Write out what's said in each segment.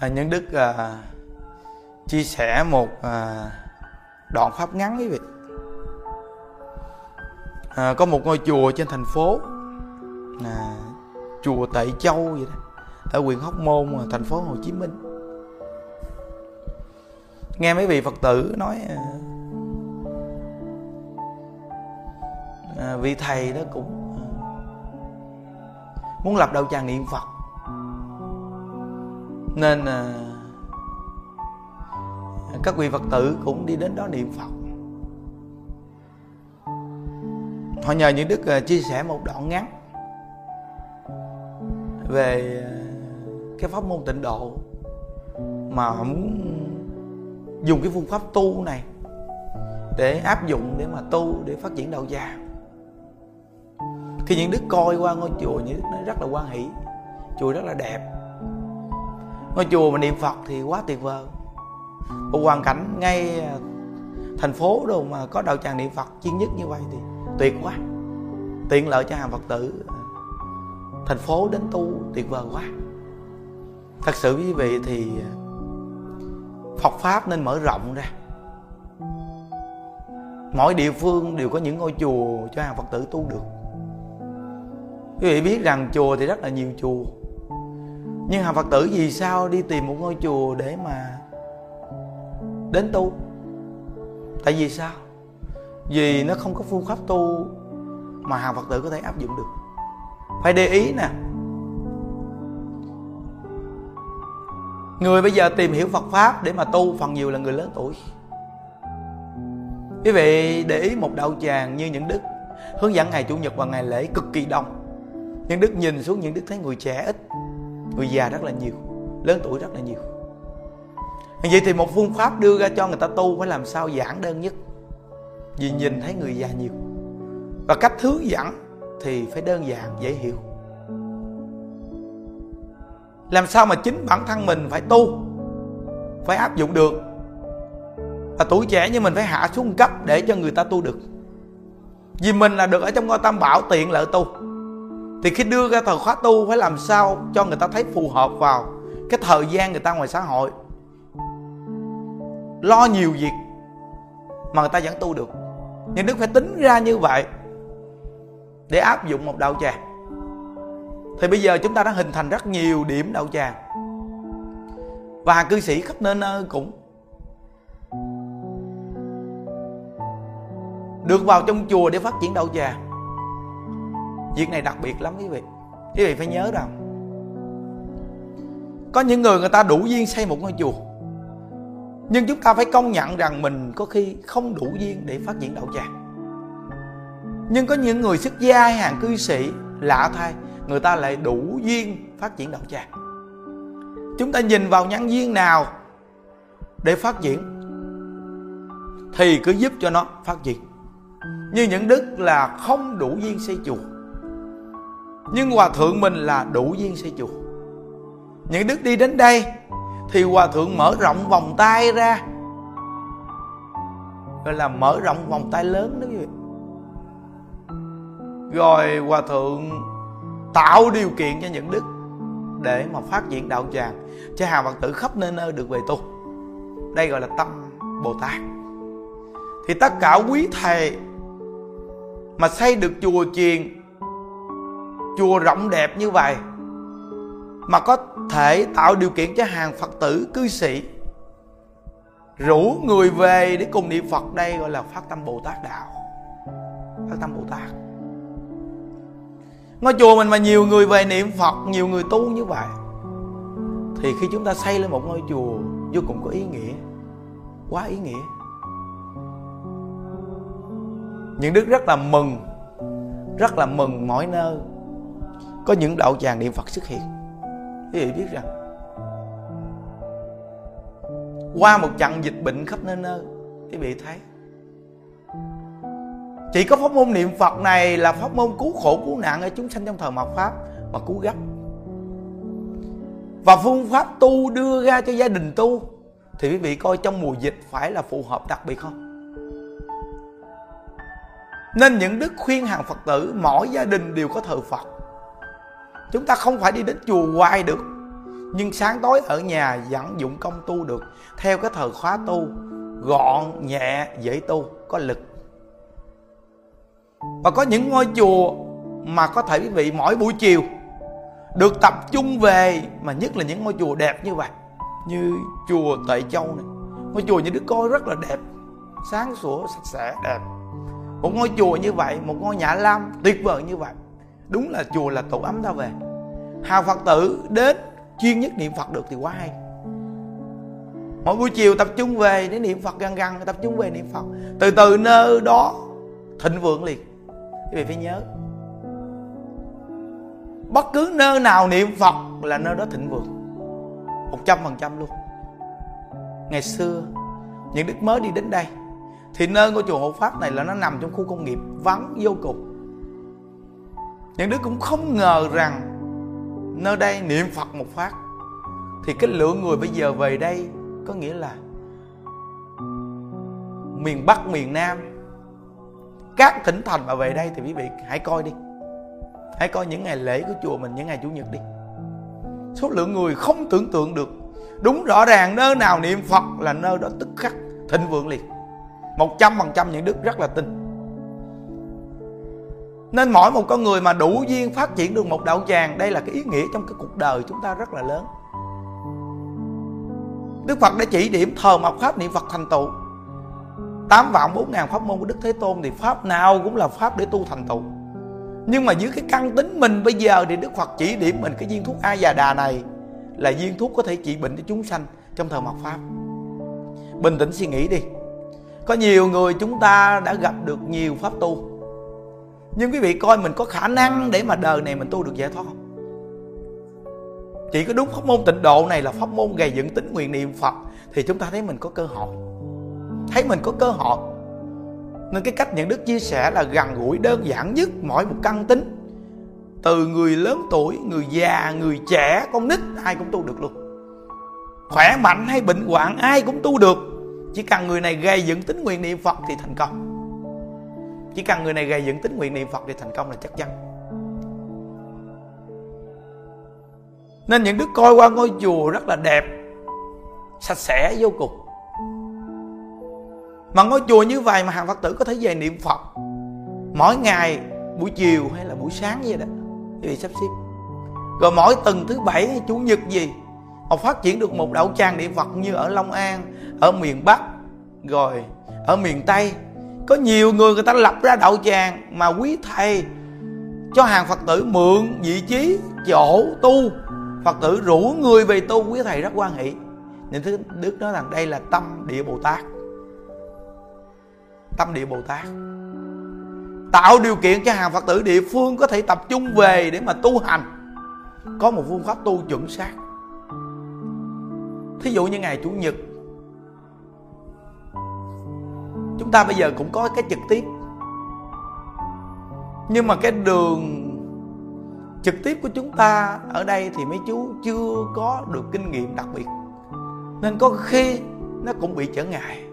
à, nhân đức à, chia sẻ một à, đoạn pháp ngắn quý vị. À, có một ngôi chùa trên thành phố à, chùa Tệ Châu vậy đó ở huyện Hóc Môn à, thành phố Hồ Chí Minh. Nghe mấy vị Phật tử nói à, à, vị thầy đó cũng à, muốn lập đạo tràng niệm Phật nên à, các vị Phật tử cũng đi đến đó niệm Phật họ nhờ những đức à, chia sẻ một đoạn ngắn về à, cái pháp môn tịnh độ mà họ muốn dùng cái phương pháp tu này để áp dụng để mà tu để phát triển đạo già. khi những đức coi qua ngôi chùa những đức nói rất là quan hỷ chùa rất là đẹp ngôi chùa mà niệm phật thì quá tuyệt vời. Một hoàn cảnh ngay à, thành phố đâu mà có đạo tràng niệm phật chuyên nhất như vậy thì tuyệt quá. Tiện lợi cho hàng phật tử à, thành phố đến tu tuyệt vời quá. Thật sự quý vị thì à, Phật pháp nên mở rộng ra. Mỗi địa phương đều có những ngôi chùa cho hàng Phật tử tu được. Quý vị biết rằng chùa thì rất là nhiều chùa nhưng hàng Phật tử vì sao đi tìm một ngôi chùa để mà đến tu? Tại vì sao? Vì nó không có phương pháp tu mà hàng Phật tử có thể áp dụng được. Phải để ý nè. Người bây giờ tìm hiểu Phật pháp để mà tu, phần nhiều là người lớn tuổi. Quý vị để ý một đạo tràng như những đức hướng dẫn ngày chủ nhật và ngày lễ cực kỳ đông. Những đức nhìn xuống những đức thấy người trẻ ít người già rất là nhiều, lớn tuổi rất là nhiều. Vậy thì một phương pháp đưa ra cho người ta tu phải làm sao giản đơn nhất? Vì nhìn thấy người già nhiều. Và cách hướng dẫn thì phải đơn giản, dễ hiểu. Làm sao mà chính bản thân mình phải tu, phải áp dụng được? Và tuổi trẻ như mình phải hạ xuống cấp để cho người ta tu được. Vì mình là được ở trong ngôi tam bảo tiện lợi tu thì khi đưa ra thời khóa tu phải làm sao cho người ta thấy phù hợp vào cái thời gian người ta ngoài xã hội? Lo nhiều việc mà người ta vẫn tu được. Nhưng đức phải tính ra như vậy để áp dụng một đạo tràng. Thì bây giờ chúng ta đã hình thành rất nhiều điểm đạo tràng. Và cư sĩ khắp nơi nơi cũng được vào trong chùa để phát triển đạo tràng việc này đặc biệt lắm quý vị. Quý vị phải nhớ rằng, có những người người ta đủ duyên xây một ngôi chùa, nhưng chúng ta phải công nhận rằng mình có khi không đủ duyên để phát triển đạo tràng. Nhưng có những người xuất gia hay hàng cư sĩ lạ thay, người ta lại đủ duyên phát triển đạo tràng. Chúng ta nhìn vào nhân duyên nào để phát triển, thì cứ giúp cho nó phát triển. Như những đức là không đủ duyên xây chùa nhưng hòa thượng mình là đủ duyên xây chùa. Những đức đi đến đây, thì hòa thượng mở rộng vòng tay ra. Gọi là mở rộng vòng tay lớn đó quý vị. Rồi hòa thượng tạo điều kiện cho những đức để mà phát triển đạo tràng. Cho hàng phật tử khắp nơi nơi được về tu. Đây gọi là tâm bồ tát. Thì tất cả quý thầy mà xây được chùa chiền chùa rộng đẹp như vậy mà có thể tạo điều kiện cho hàng phật tử cư sĩ rủ người về để cùng niệm phật. Đây gọi là phát tâm bồ tát đạo, phát tâm bồ tát. Ngôi chùa mình mà nhiều người về niệm phật, nhiều người tu như vậy, thì khi chúng ta xây lên một ngôi chùa vô cùng có ý nghĩa, quá ý nghĩa. Những đức rất là mừng, rất là mừng mỗi nơi có những đạo tràng niệm phật xuất hiện. Quý vị biết rằng, qua một trận dịch bệnh khắp nơi nơi, quý vị thấy, chỉ có pháp môn niệm phật này là pháp môn cứu khổ, cứu nạn ở chúng sanh trong thời mạt pháp mà cứu gấp và phương pháp tu đưa ra cho gia đình tu thì quý vị coi trong mùa dịch phải là phù hợp đặc biệt không? Nên những đức khuyên hàng phật tử, mỗi gia đình đều có thờ phật chúng ta không phải đi đến chùa hoài được. Nhưng sáng tối ở nhà vẫn dụng công tu được. Theo cái thời khóa tu, gọn, nhẹ, dễ tu, có lực. Và có những ngôi chùa mà có thể quý vị mỗi buổi chiều được tập trung về, mà nhất là những ngôi chùa đẹp như vậy, như chùa Tệ Châu này. Ngôi chùa như Đức Coi rất là đẹp, sáng sủa, sạch sẽ, đẹp. Một ngôi chùa như vậy, một ngôi nhà lam tuyệt vời như vậy đúng là chùa là tổ ấm ta về. Hào phật tử đến chuyên nhất niệm phật được thì quá hay. Mỗi buổi chiều tập trung về để niệm phật gần gần tập trung về niệm phật. Từ từ nơi đó thịnh vượng liền. Quý vị phải nhớ. Bất cứ nơi nào niệm phật là nơi đó thịnh vượng. Một trăm phần trăm luôn. Ngày xưa, những đức mới đi đến đây, thì nơi ngôi chùa hộ pháp này là nó nằm trong khu công nghiệp vắng vô cùng những đứa cũng không ngờ rằng nơi đây niệm phật một phát. Thì cái lượng người bây giờ về đây có nghĩa là miền bắc, miền nam, các tỉnh thành mà về đây thì quý vị hãy coi đi. Hãy coi những ngày lễ của chùa mình, những ngày chủ nhật đi. Số lượng người không tưởng tượng được. Đúng rõ ràng nơi nào niệm phật là nơi đó tức khắc, thịnh vượng liền. Một trăm phần trăm những đức rất là tin nên mỗi một con người mà đủ duyên phát triển được một đạo tràng, đây là cái ý nghĩa trong cái cuộc đời chúng ta rất là lớn. Đức Phật đã chỉ điểm thờ mộc pháp niệm Phật thành tựu. Tám vạn bốn ngàn pháp môn của Đức Thế Tôn Thì pháp nào cũng là pháp để tu thành tựu. Nhưng mà dưới cái căn tính mình bây giờ Thì Đức Phật chỉ điểm mình cái viên thuốc A già đà này Là viên thuốc có thể trị bệnh cho chúng sanh Trong thờ mộc pháp. Bình tĩnh suy nghĩ đi. Có nhiều người chúng ta đã gặp được nhiều pháp tu. Nhưng quý vị coi mình có khả năng Để mà đời này mình tu được giải thoát không? Chỉ có đúng pháp môn tịnh độ này là pháp môn gây dựng tính nguyện niệm phật thì chúng ta thấy mình có cơ hội. Thấy mình có cơ hội. Nên cái cách những đức chia sẻ là gần gũi đơn giản nhất mỗi một căn tính. Từ người lớn tuổi người già người trẻ con nít ai cũng tu được luôn. Khỏe mạnh hay bệnh hoạn ai cũng tu được. Chỉ cần người này gây dựng tính nguyện niệm phật thì thành công chỉ cần người này gây dựng tính nguyện niệm phật thì thành công là chắc chắn. Nên những đứa coi qua ngôi chùa rất là đẹp, sạch sẽ, vô cùng. Mà ngôi chùa như vậy mà hàng phật tử có thể về niệm phật mỗi ngày, buổi chiều hay là buổi sáng vậy đó, thì sắp xếp. Rồi mỗi tuần thứ bảy hay chủ nhật gì, họ phát triển được một đạo tràng niệm phật như ở long an, ở miền bắc, rồi ở miền tây có nhiều người người ta lập ra đạo tràng mà quý thầy cho hàng phật tử mượn vị trí chỗ tu. Phật tử rủ người về tu, quý thầy rất quan hệ nên thứ đức nói rằng đây là tâm địa bồ tát. Tâm địa bồ tát. Tạo điều kiện cho hàng phật tử địa phương có thể tập trung về để mà tu hành. Có một phương pháp tu chuẩn xác. Thí dụ như ngày chủ nhật chúng ta bây giờ cũng có cái trực tiếp. Nhưng mà cái đường trực tiếp của chúng ta ở đây thì mấy chú chưa có được kinh nghiệm đặc biệt. Nên có khi nó cũng bị trở ngại.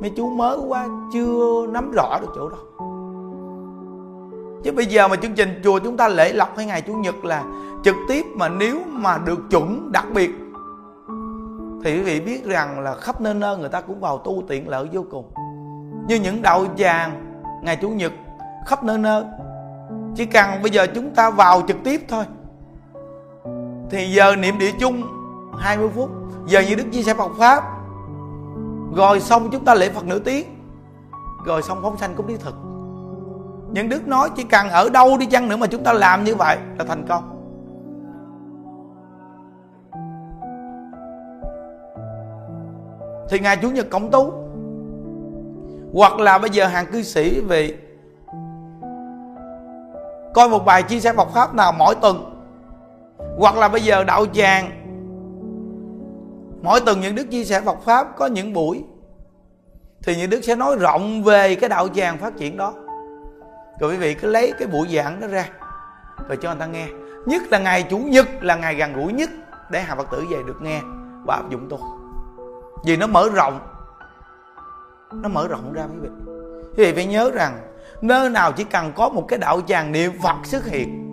Mấy chú mới quá chưa nắm rõ được chỗ đó. Chứ bây giờ mà chương trình chùa chúng ta lễ lọc hay ngày chủ nhật là trực tiếp mà nếu mà được chuẩn đặc biệt thì quý vị biết rằng là khắp nơi nơi người ta cũng vào tu tiện lợi vô cùng. Như những đạo tràng ngày chủ nhật, khắp nơi nơi. Chỉ cần bây giờ chúng ta vào trực tiếp thôi. Thì giờ niệm địa chung 20 phút. Giờ như đức chia sẻ Phật pháp. Rồi xong chúng ta lễ Phật nửa tiếng. Rồi xong phóng sanh cũng đi thực. Những đức nói chỉ cần ở đâu đi chăng nữa mà chúng ta làm như vậy là thành công. Thì ngày chủ nhật cộng tú. Hoặc là bây giờ hàng cư sĩ về coi một bài chia sẻ Phật pháp nào mỗi tuần. Hoặc là bây giờ đạo tràng, mỗi tuần những đức chia sẻ Phật pháp có những buổi, thì những đức sẽ nói rộng về cái đạo tràng phát triển đó. Rồi quý vị cứ lấy cái buổi giảng đó ra, rồi cho người ta nghe. Nhất là ngày chủ nhật là ngày gần gũi nhất để hà phật tử về được nghe và áp dụng tu vì nó mở rộng. Nó mở rộng ra quý vị. Quý vị phải nhớ rằng, nơi nào chỉ cần có một cái đạo tràng niệm phật xuất hiện,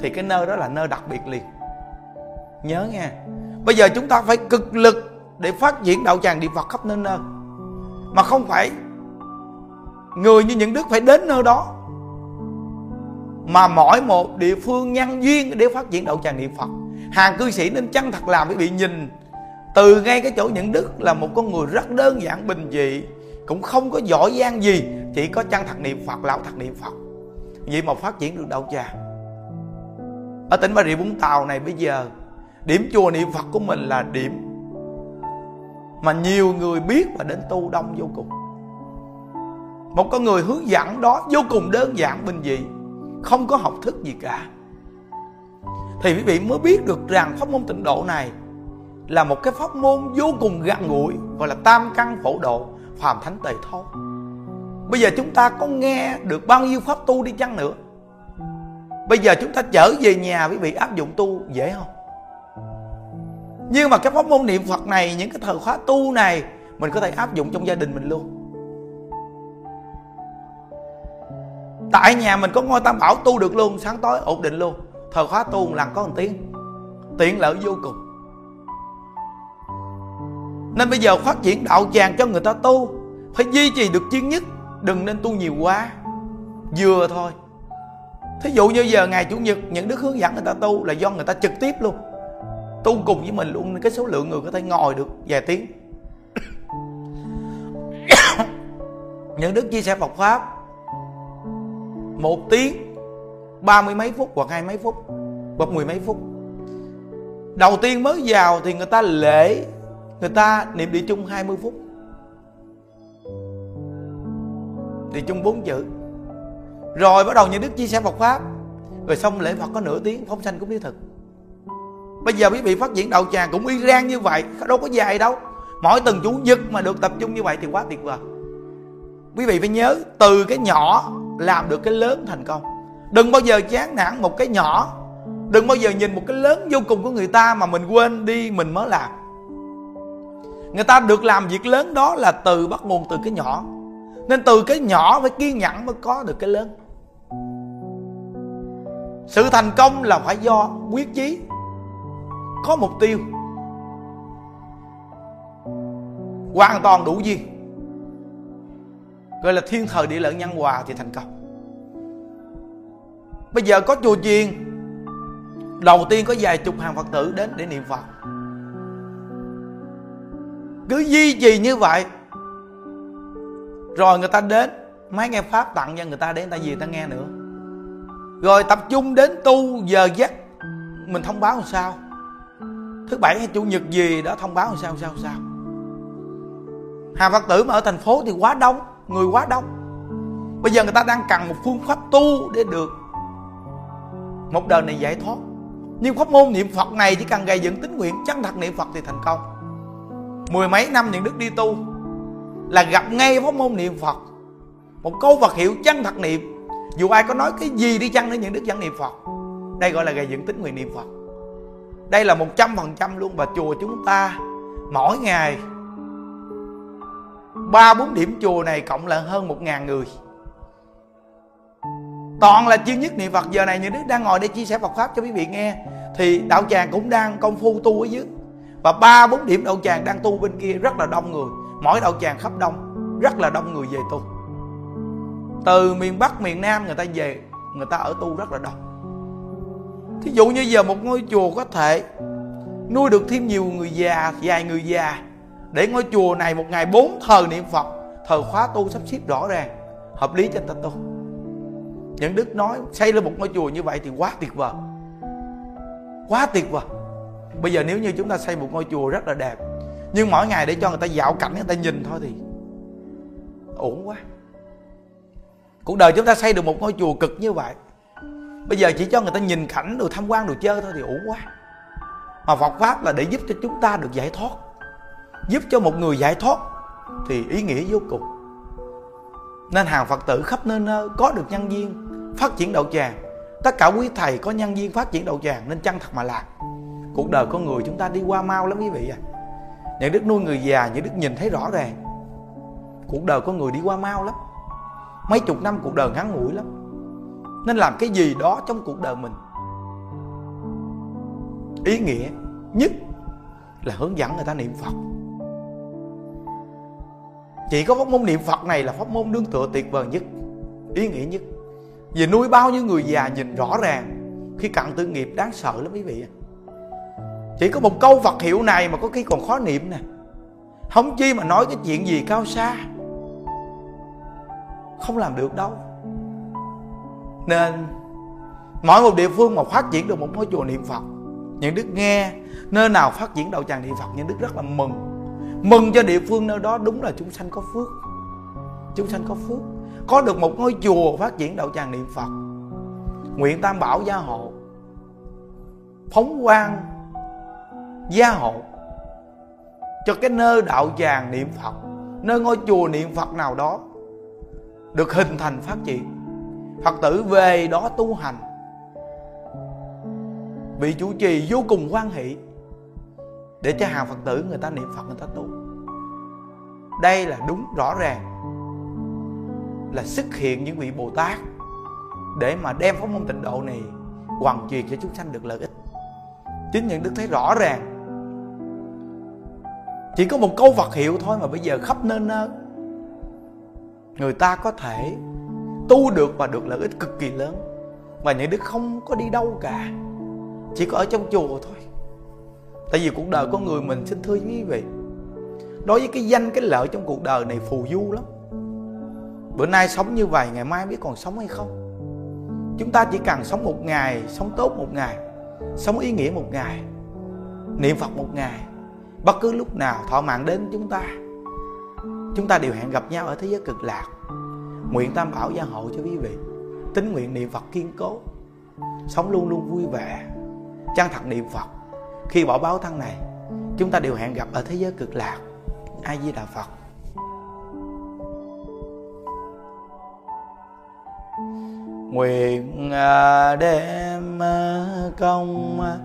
thì cái nơi đó là nơi đặc biệt liền. Nhớ nghe. Bây giờ chúng ta phải cực lực để phát triển đạo tràng niệm phật khắp nơi nơi. Mà không phải người như những đức phải đến nơi đó, mà mỗi một địa phương nhân duyên để phát triển đạo tràng niệm phật. Hàng cư sĩ nên chân thật làm quý vị nhìn từ ngay cái chỗ những đức là một con người rất đơn giản, bình dị, cũng không có giỏi giang gì, chỉ có chân thật niệm phật, lão thật niệm phật. Vậy mà phát triển được đạo tràng ở tỉnh bà rịa vũng tàu này bây giờ, điểm chùa niệm phật của mình là điểm mà nhiều người biết và đến tu đông vô cùng. Một con người hướng dẫn đó vô cùng đơn giản, bình dị, không có học thức gì cả. Thì quý vị mới biết được rằng pháp môn tịnh độ này là một cái pháp môn vô cùng gần gũi, gọi là tam căn phổ độ, phàm thánh tề thốt bây giờ chúng ta có nghe được bao nhiêu pháp tu đi chăng nữa? Bây giờ chúng ta trở về nhà, quý vị, áp dụng tu dễ không? Nhưng mà cái pháp môn niệm phật này, những cái thời khóa tu này, mình có thể áp dụng trong gia đình mình luôn. Tại nhà mình có ngôi tam bảo tu được luôn, sáng tối ổn định luôn. Thời khóa tu một lần có một tiếng. Tiện lợi vô cùng nên bây giờ phát triển đạo tràng cho người ta tu, phải duy trì được chuyên nhất, đừng nên tu nhiều quá. Vừa thôi. Thí dụ như giờ ngày chủ nhật, những đức hướng dẫn người ta tu là do người ta trực tiếp luôn. Tu cùng với mình luôn cái số lượng người có thể ngồi được vài tiếng. Những đức chia sẻ Phật pháp, một tiếng, ba mươi mấy phút hoặc hai mấy phút, hoặc mười mấy phút. Đầu tiên mới vào thì người ta lễ người ta niệm địa chung 20 phút. Địa chung bốn chữ. Rồi bắt đầu những đức chia sẻ Phật pháp. Rồi xong lễ Phật có nửa tiếng, phóng sanh cũng lý thực. Bây giờ quý vị phát triển đạo tràng cũng y rang như vậy, đâu có dài đâu. Mỗi từng chủ nhật mà được tập trung như vậy thì quá tuyệt vời. Quý vị phải nhớ, từ cái nhỏ làm được cái lớn thành công. Đừng bao giờ chán nản một cái nhỏ. Đừng bao giờ nhìn một cái lớn vô cùng của người ta mà mình quên đi, mình mới làm người ta được làm việc lớn đó là từ bắt nguồn từ cái nhỏ. Nên từ cái nhỏ phải kiên nhẫn mới có được cái lớn. Sự thành công là phải do quyết chí, có mục tiêu. Hoàn toàn đủ duyên. Gọi là thiên thời địa lợi nhân hòa thì thành công. Bây giờ có chùa chiền, đầu tiên có vài chục hàng phật tử đến để niệm phật cứ duy trì như vậy, rồi người ta đến máy nghe pháp tặng cho người ta để người ta về, người ta nghe nữa. Rồi tập trung đến tu giờ giấc, mình thông báo làm sao? Thứ bảy hay chủ nhật gì đó, thông báo làm sao sao sao? Hàng phật tử mà ở thành phố thì quá đông, người quá đông. Bây giờ người ta đang cần một phương pháp tu để được một đời này giải thoát. Nhưng pháp môn niệm phật này chỉ cần gây dựng tính nguyện, chân thật niệm phật thì thành công mười mấy năm những đức đi tu là gặp ngay pháp môn niệm phật. Một câu vật hiệu chân thật niệm. Dù ai có nói cái gì đi chăng nữa, những đức vẫn niệm phật. Đây gọi là gây dựng tính nguyện niệm phật. Đây là một trăm phần trăm luôn và chùa chúng ta mỗi ngày, ba bốn điểm chùa này cộng lại hơn một ngàn người. Toàn là chuyên nhất niệm phật. Giờ này những đức đang ngồi để chia sẻ phật pháp cho quý vị nghe, thì đạo tràng cũng đang công phu tu ở dưới và ba, bốn điểm đạo tràng đang tu bên kia rất là đông người. Mỗi đạo tràng khắp đông, rất là đông người về tu. Từ miền bắc, miền nam người ta về, người ta ở tu rất là đông. Thí dụ như giờ một ngôi chùa có thể nuôi được thêm nhiều người già, vài người già, để ngôi chùa này một ngày bốn thờ niệm phật, thờ khóa tu sắp xếp rõ ràng, hợp lý cho người ta tu. Những đức nói xây lên một ngôi chùa như vậy thì quá tuyệt vời. Quá tuyệt vời bây giờ nếu như chúng ta xây một ngôi chùa rất là đẹp, nhưng mỗi ngày để cho người ta dạo cảnh, người ta nhìn thôi thì ổn quá. Cuộc đời chúng ta xây được một ngôi chùa cực như vậy, bây giờ chỉ cho người ta nhìn cảnh rồi tham quan, đồ chơi thôi thì ổn quá. Mà Phật pháp là để giúp cho chúng ta được giải thoát, giúp cho một người giải thoát thì ý nghĩa vô cùng. Nên hàng Phật tử khắp nơi nơi có được nhân viên phát triển đạo tràng. Tất cả quý thầy có nhân viên phát triển đạo tràng nên chân thật mà làm? Cuộc đời con người chúng ta đi qua mau lắm quý vị à. Những đức nuôi người già, những đức nhìn thấy rõ ràng. Cuộc đời con người đi qua mau lắm. Mấy chục năm cuộc đời ngắn ngủi lắm. Nên làm cái gì đó trong cuộc đời mình? Ý nghĩa nhất là hướng dẫn người ta niệm phật. Chỉ có pháp môn niệm phật này là pháp môn đương tựa tuyệt vời nhất, ý nghĩa nhất. Vì nuôi bao nhiêu người già nhìn rõ ràng, khi cặn tư nghiệp đáng sợ lắm quý vị à chỉ có một câu Phật hiệu này mà có khi còn khó niệm nè. Không chi mà nói cái chuyện gì cao xa. Không làm được đâu. Nên, mỗi một địa phương mà phát triển được một ngôi chùa niệm phật, những đức nghe, nơi nào phát triển đạo tràng niệm phật, những đức rất là mừng. Mừng cho địa phương nơi đó đúng là chúng sanh có phước. Chúng sanh có phước. Có được một ngôi chùa phát triển đạo tràng niệm phật. Nguyện tam bảo gia hộ. Phóng quang gia hộ cho cái nơi đạo tràng niệm phật, nơi ngôi chùa niệm phật nào đó, được hình thành phát triển. Phật tử về đó tu hành. Vị chủ trì vô cùng hoan hỷ. Để cho hàng phật tử người ta niệm phật, người ta tu. Đây là đúng rõ ràng. Là xuất hiện những vị bồ tát để mà đem pháp môn tịnh độ này hoàn truyền cho chúng sanh được lợi ích. Chính những đức thấy rõ ràng chỉ có một câu vật hiệu thôi mà bây giờ khắp nơi nơi. Người ta có thể tu được và được lợi ích cực kỳ lớn, mà những đứa không có đi đâu cả. Chỉ có ở trong chùa thôi. Tại vì cuộc đời con người mình xin thưa quý vị, đối với cái danh, cái lợi trong cuộc đời này phù du lắm. Bữa nay sống như vậy, ngày mai biết còn sống hay không? Chúng ta chỉ cần sống một ngày, sống tốt một ngày, sống ý nghĩa một ngày, niệm phật một ngày bất cứ lúc nào thọ mạng đến chúng ta chúng ta đều hẹn gặp nhau ở thế giới cực lạc. Nguyện tam bảo gia hộ cho quý vị. Tính nguyện niệm phật kiên cố. Sống luôn luôn vui vẻ. Chân thật niệm phật? Khi bỏ báo thân này, chúng ta đều hẹn gặp ở thế giới cực lạc. A di đà phật. Nguyện à, đem à, công à,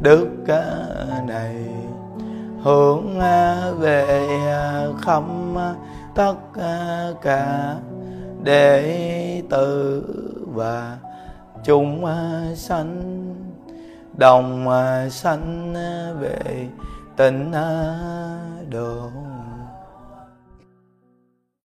đức này hướng à, về à, khắp à, tất cả đệ tử và chúng sanh, đồng sanh về tịnh độ.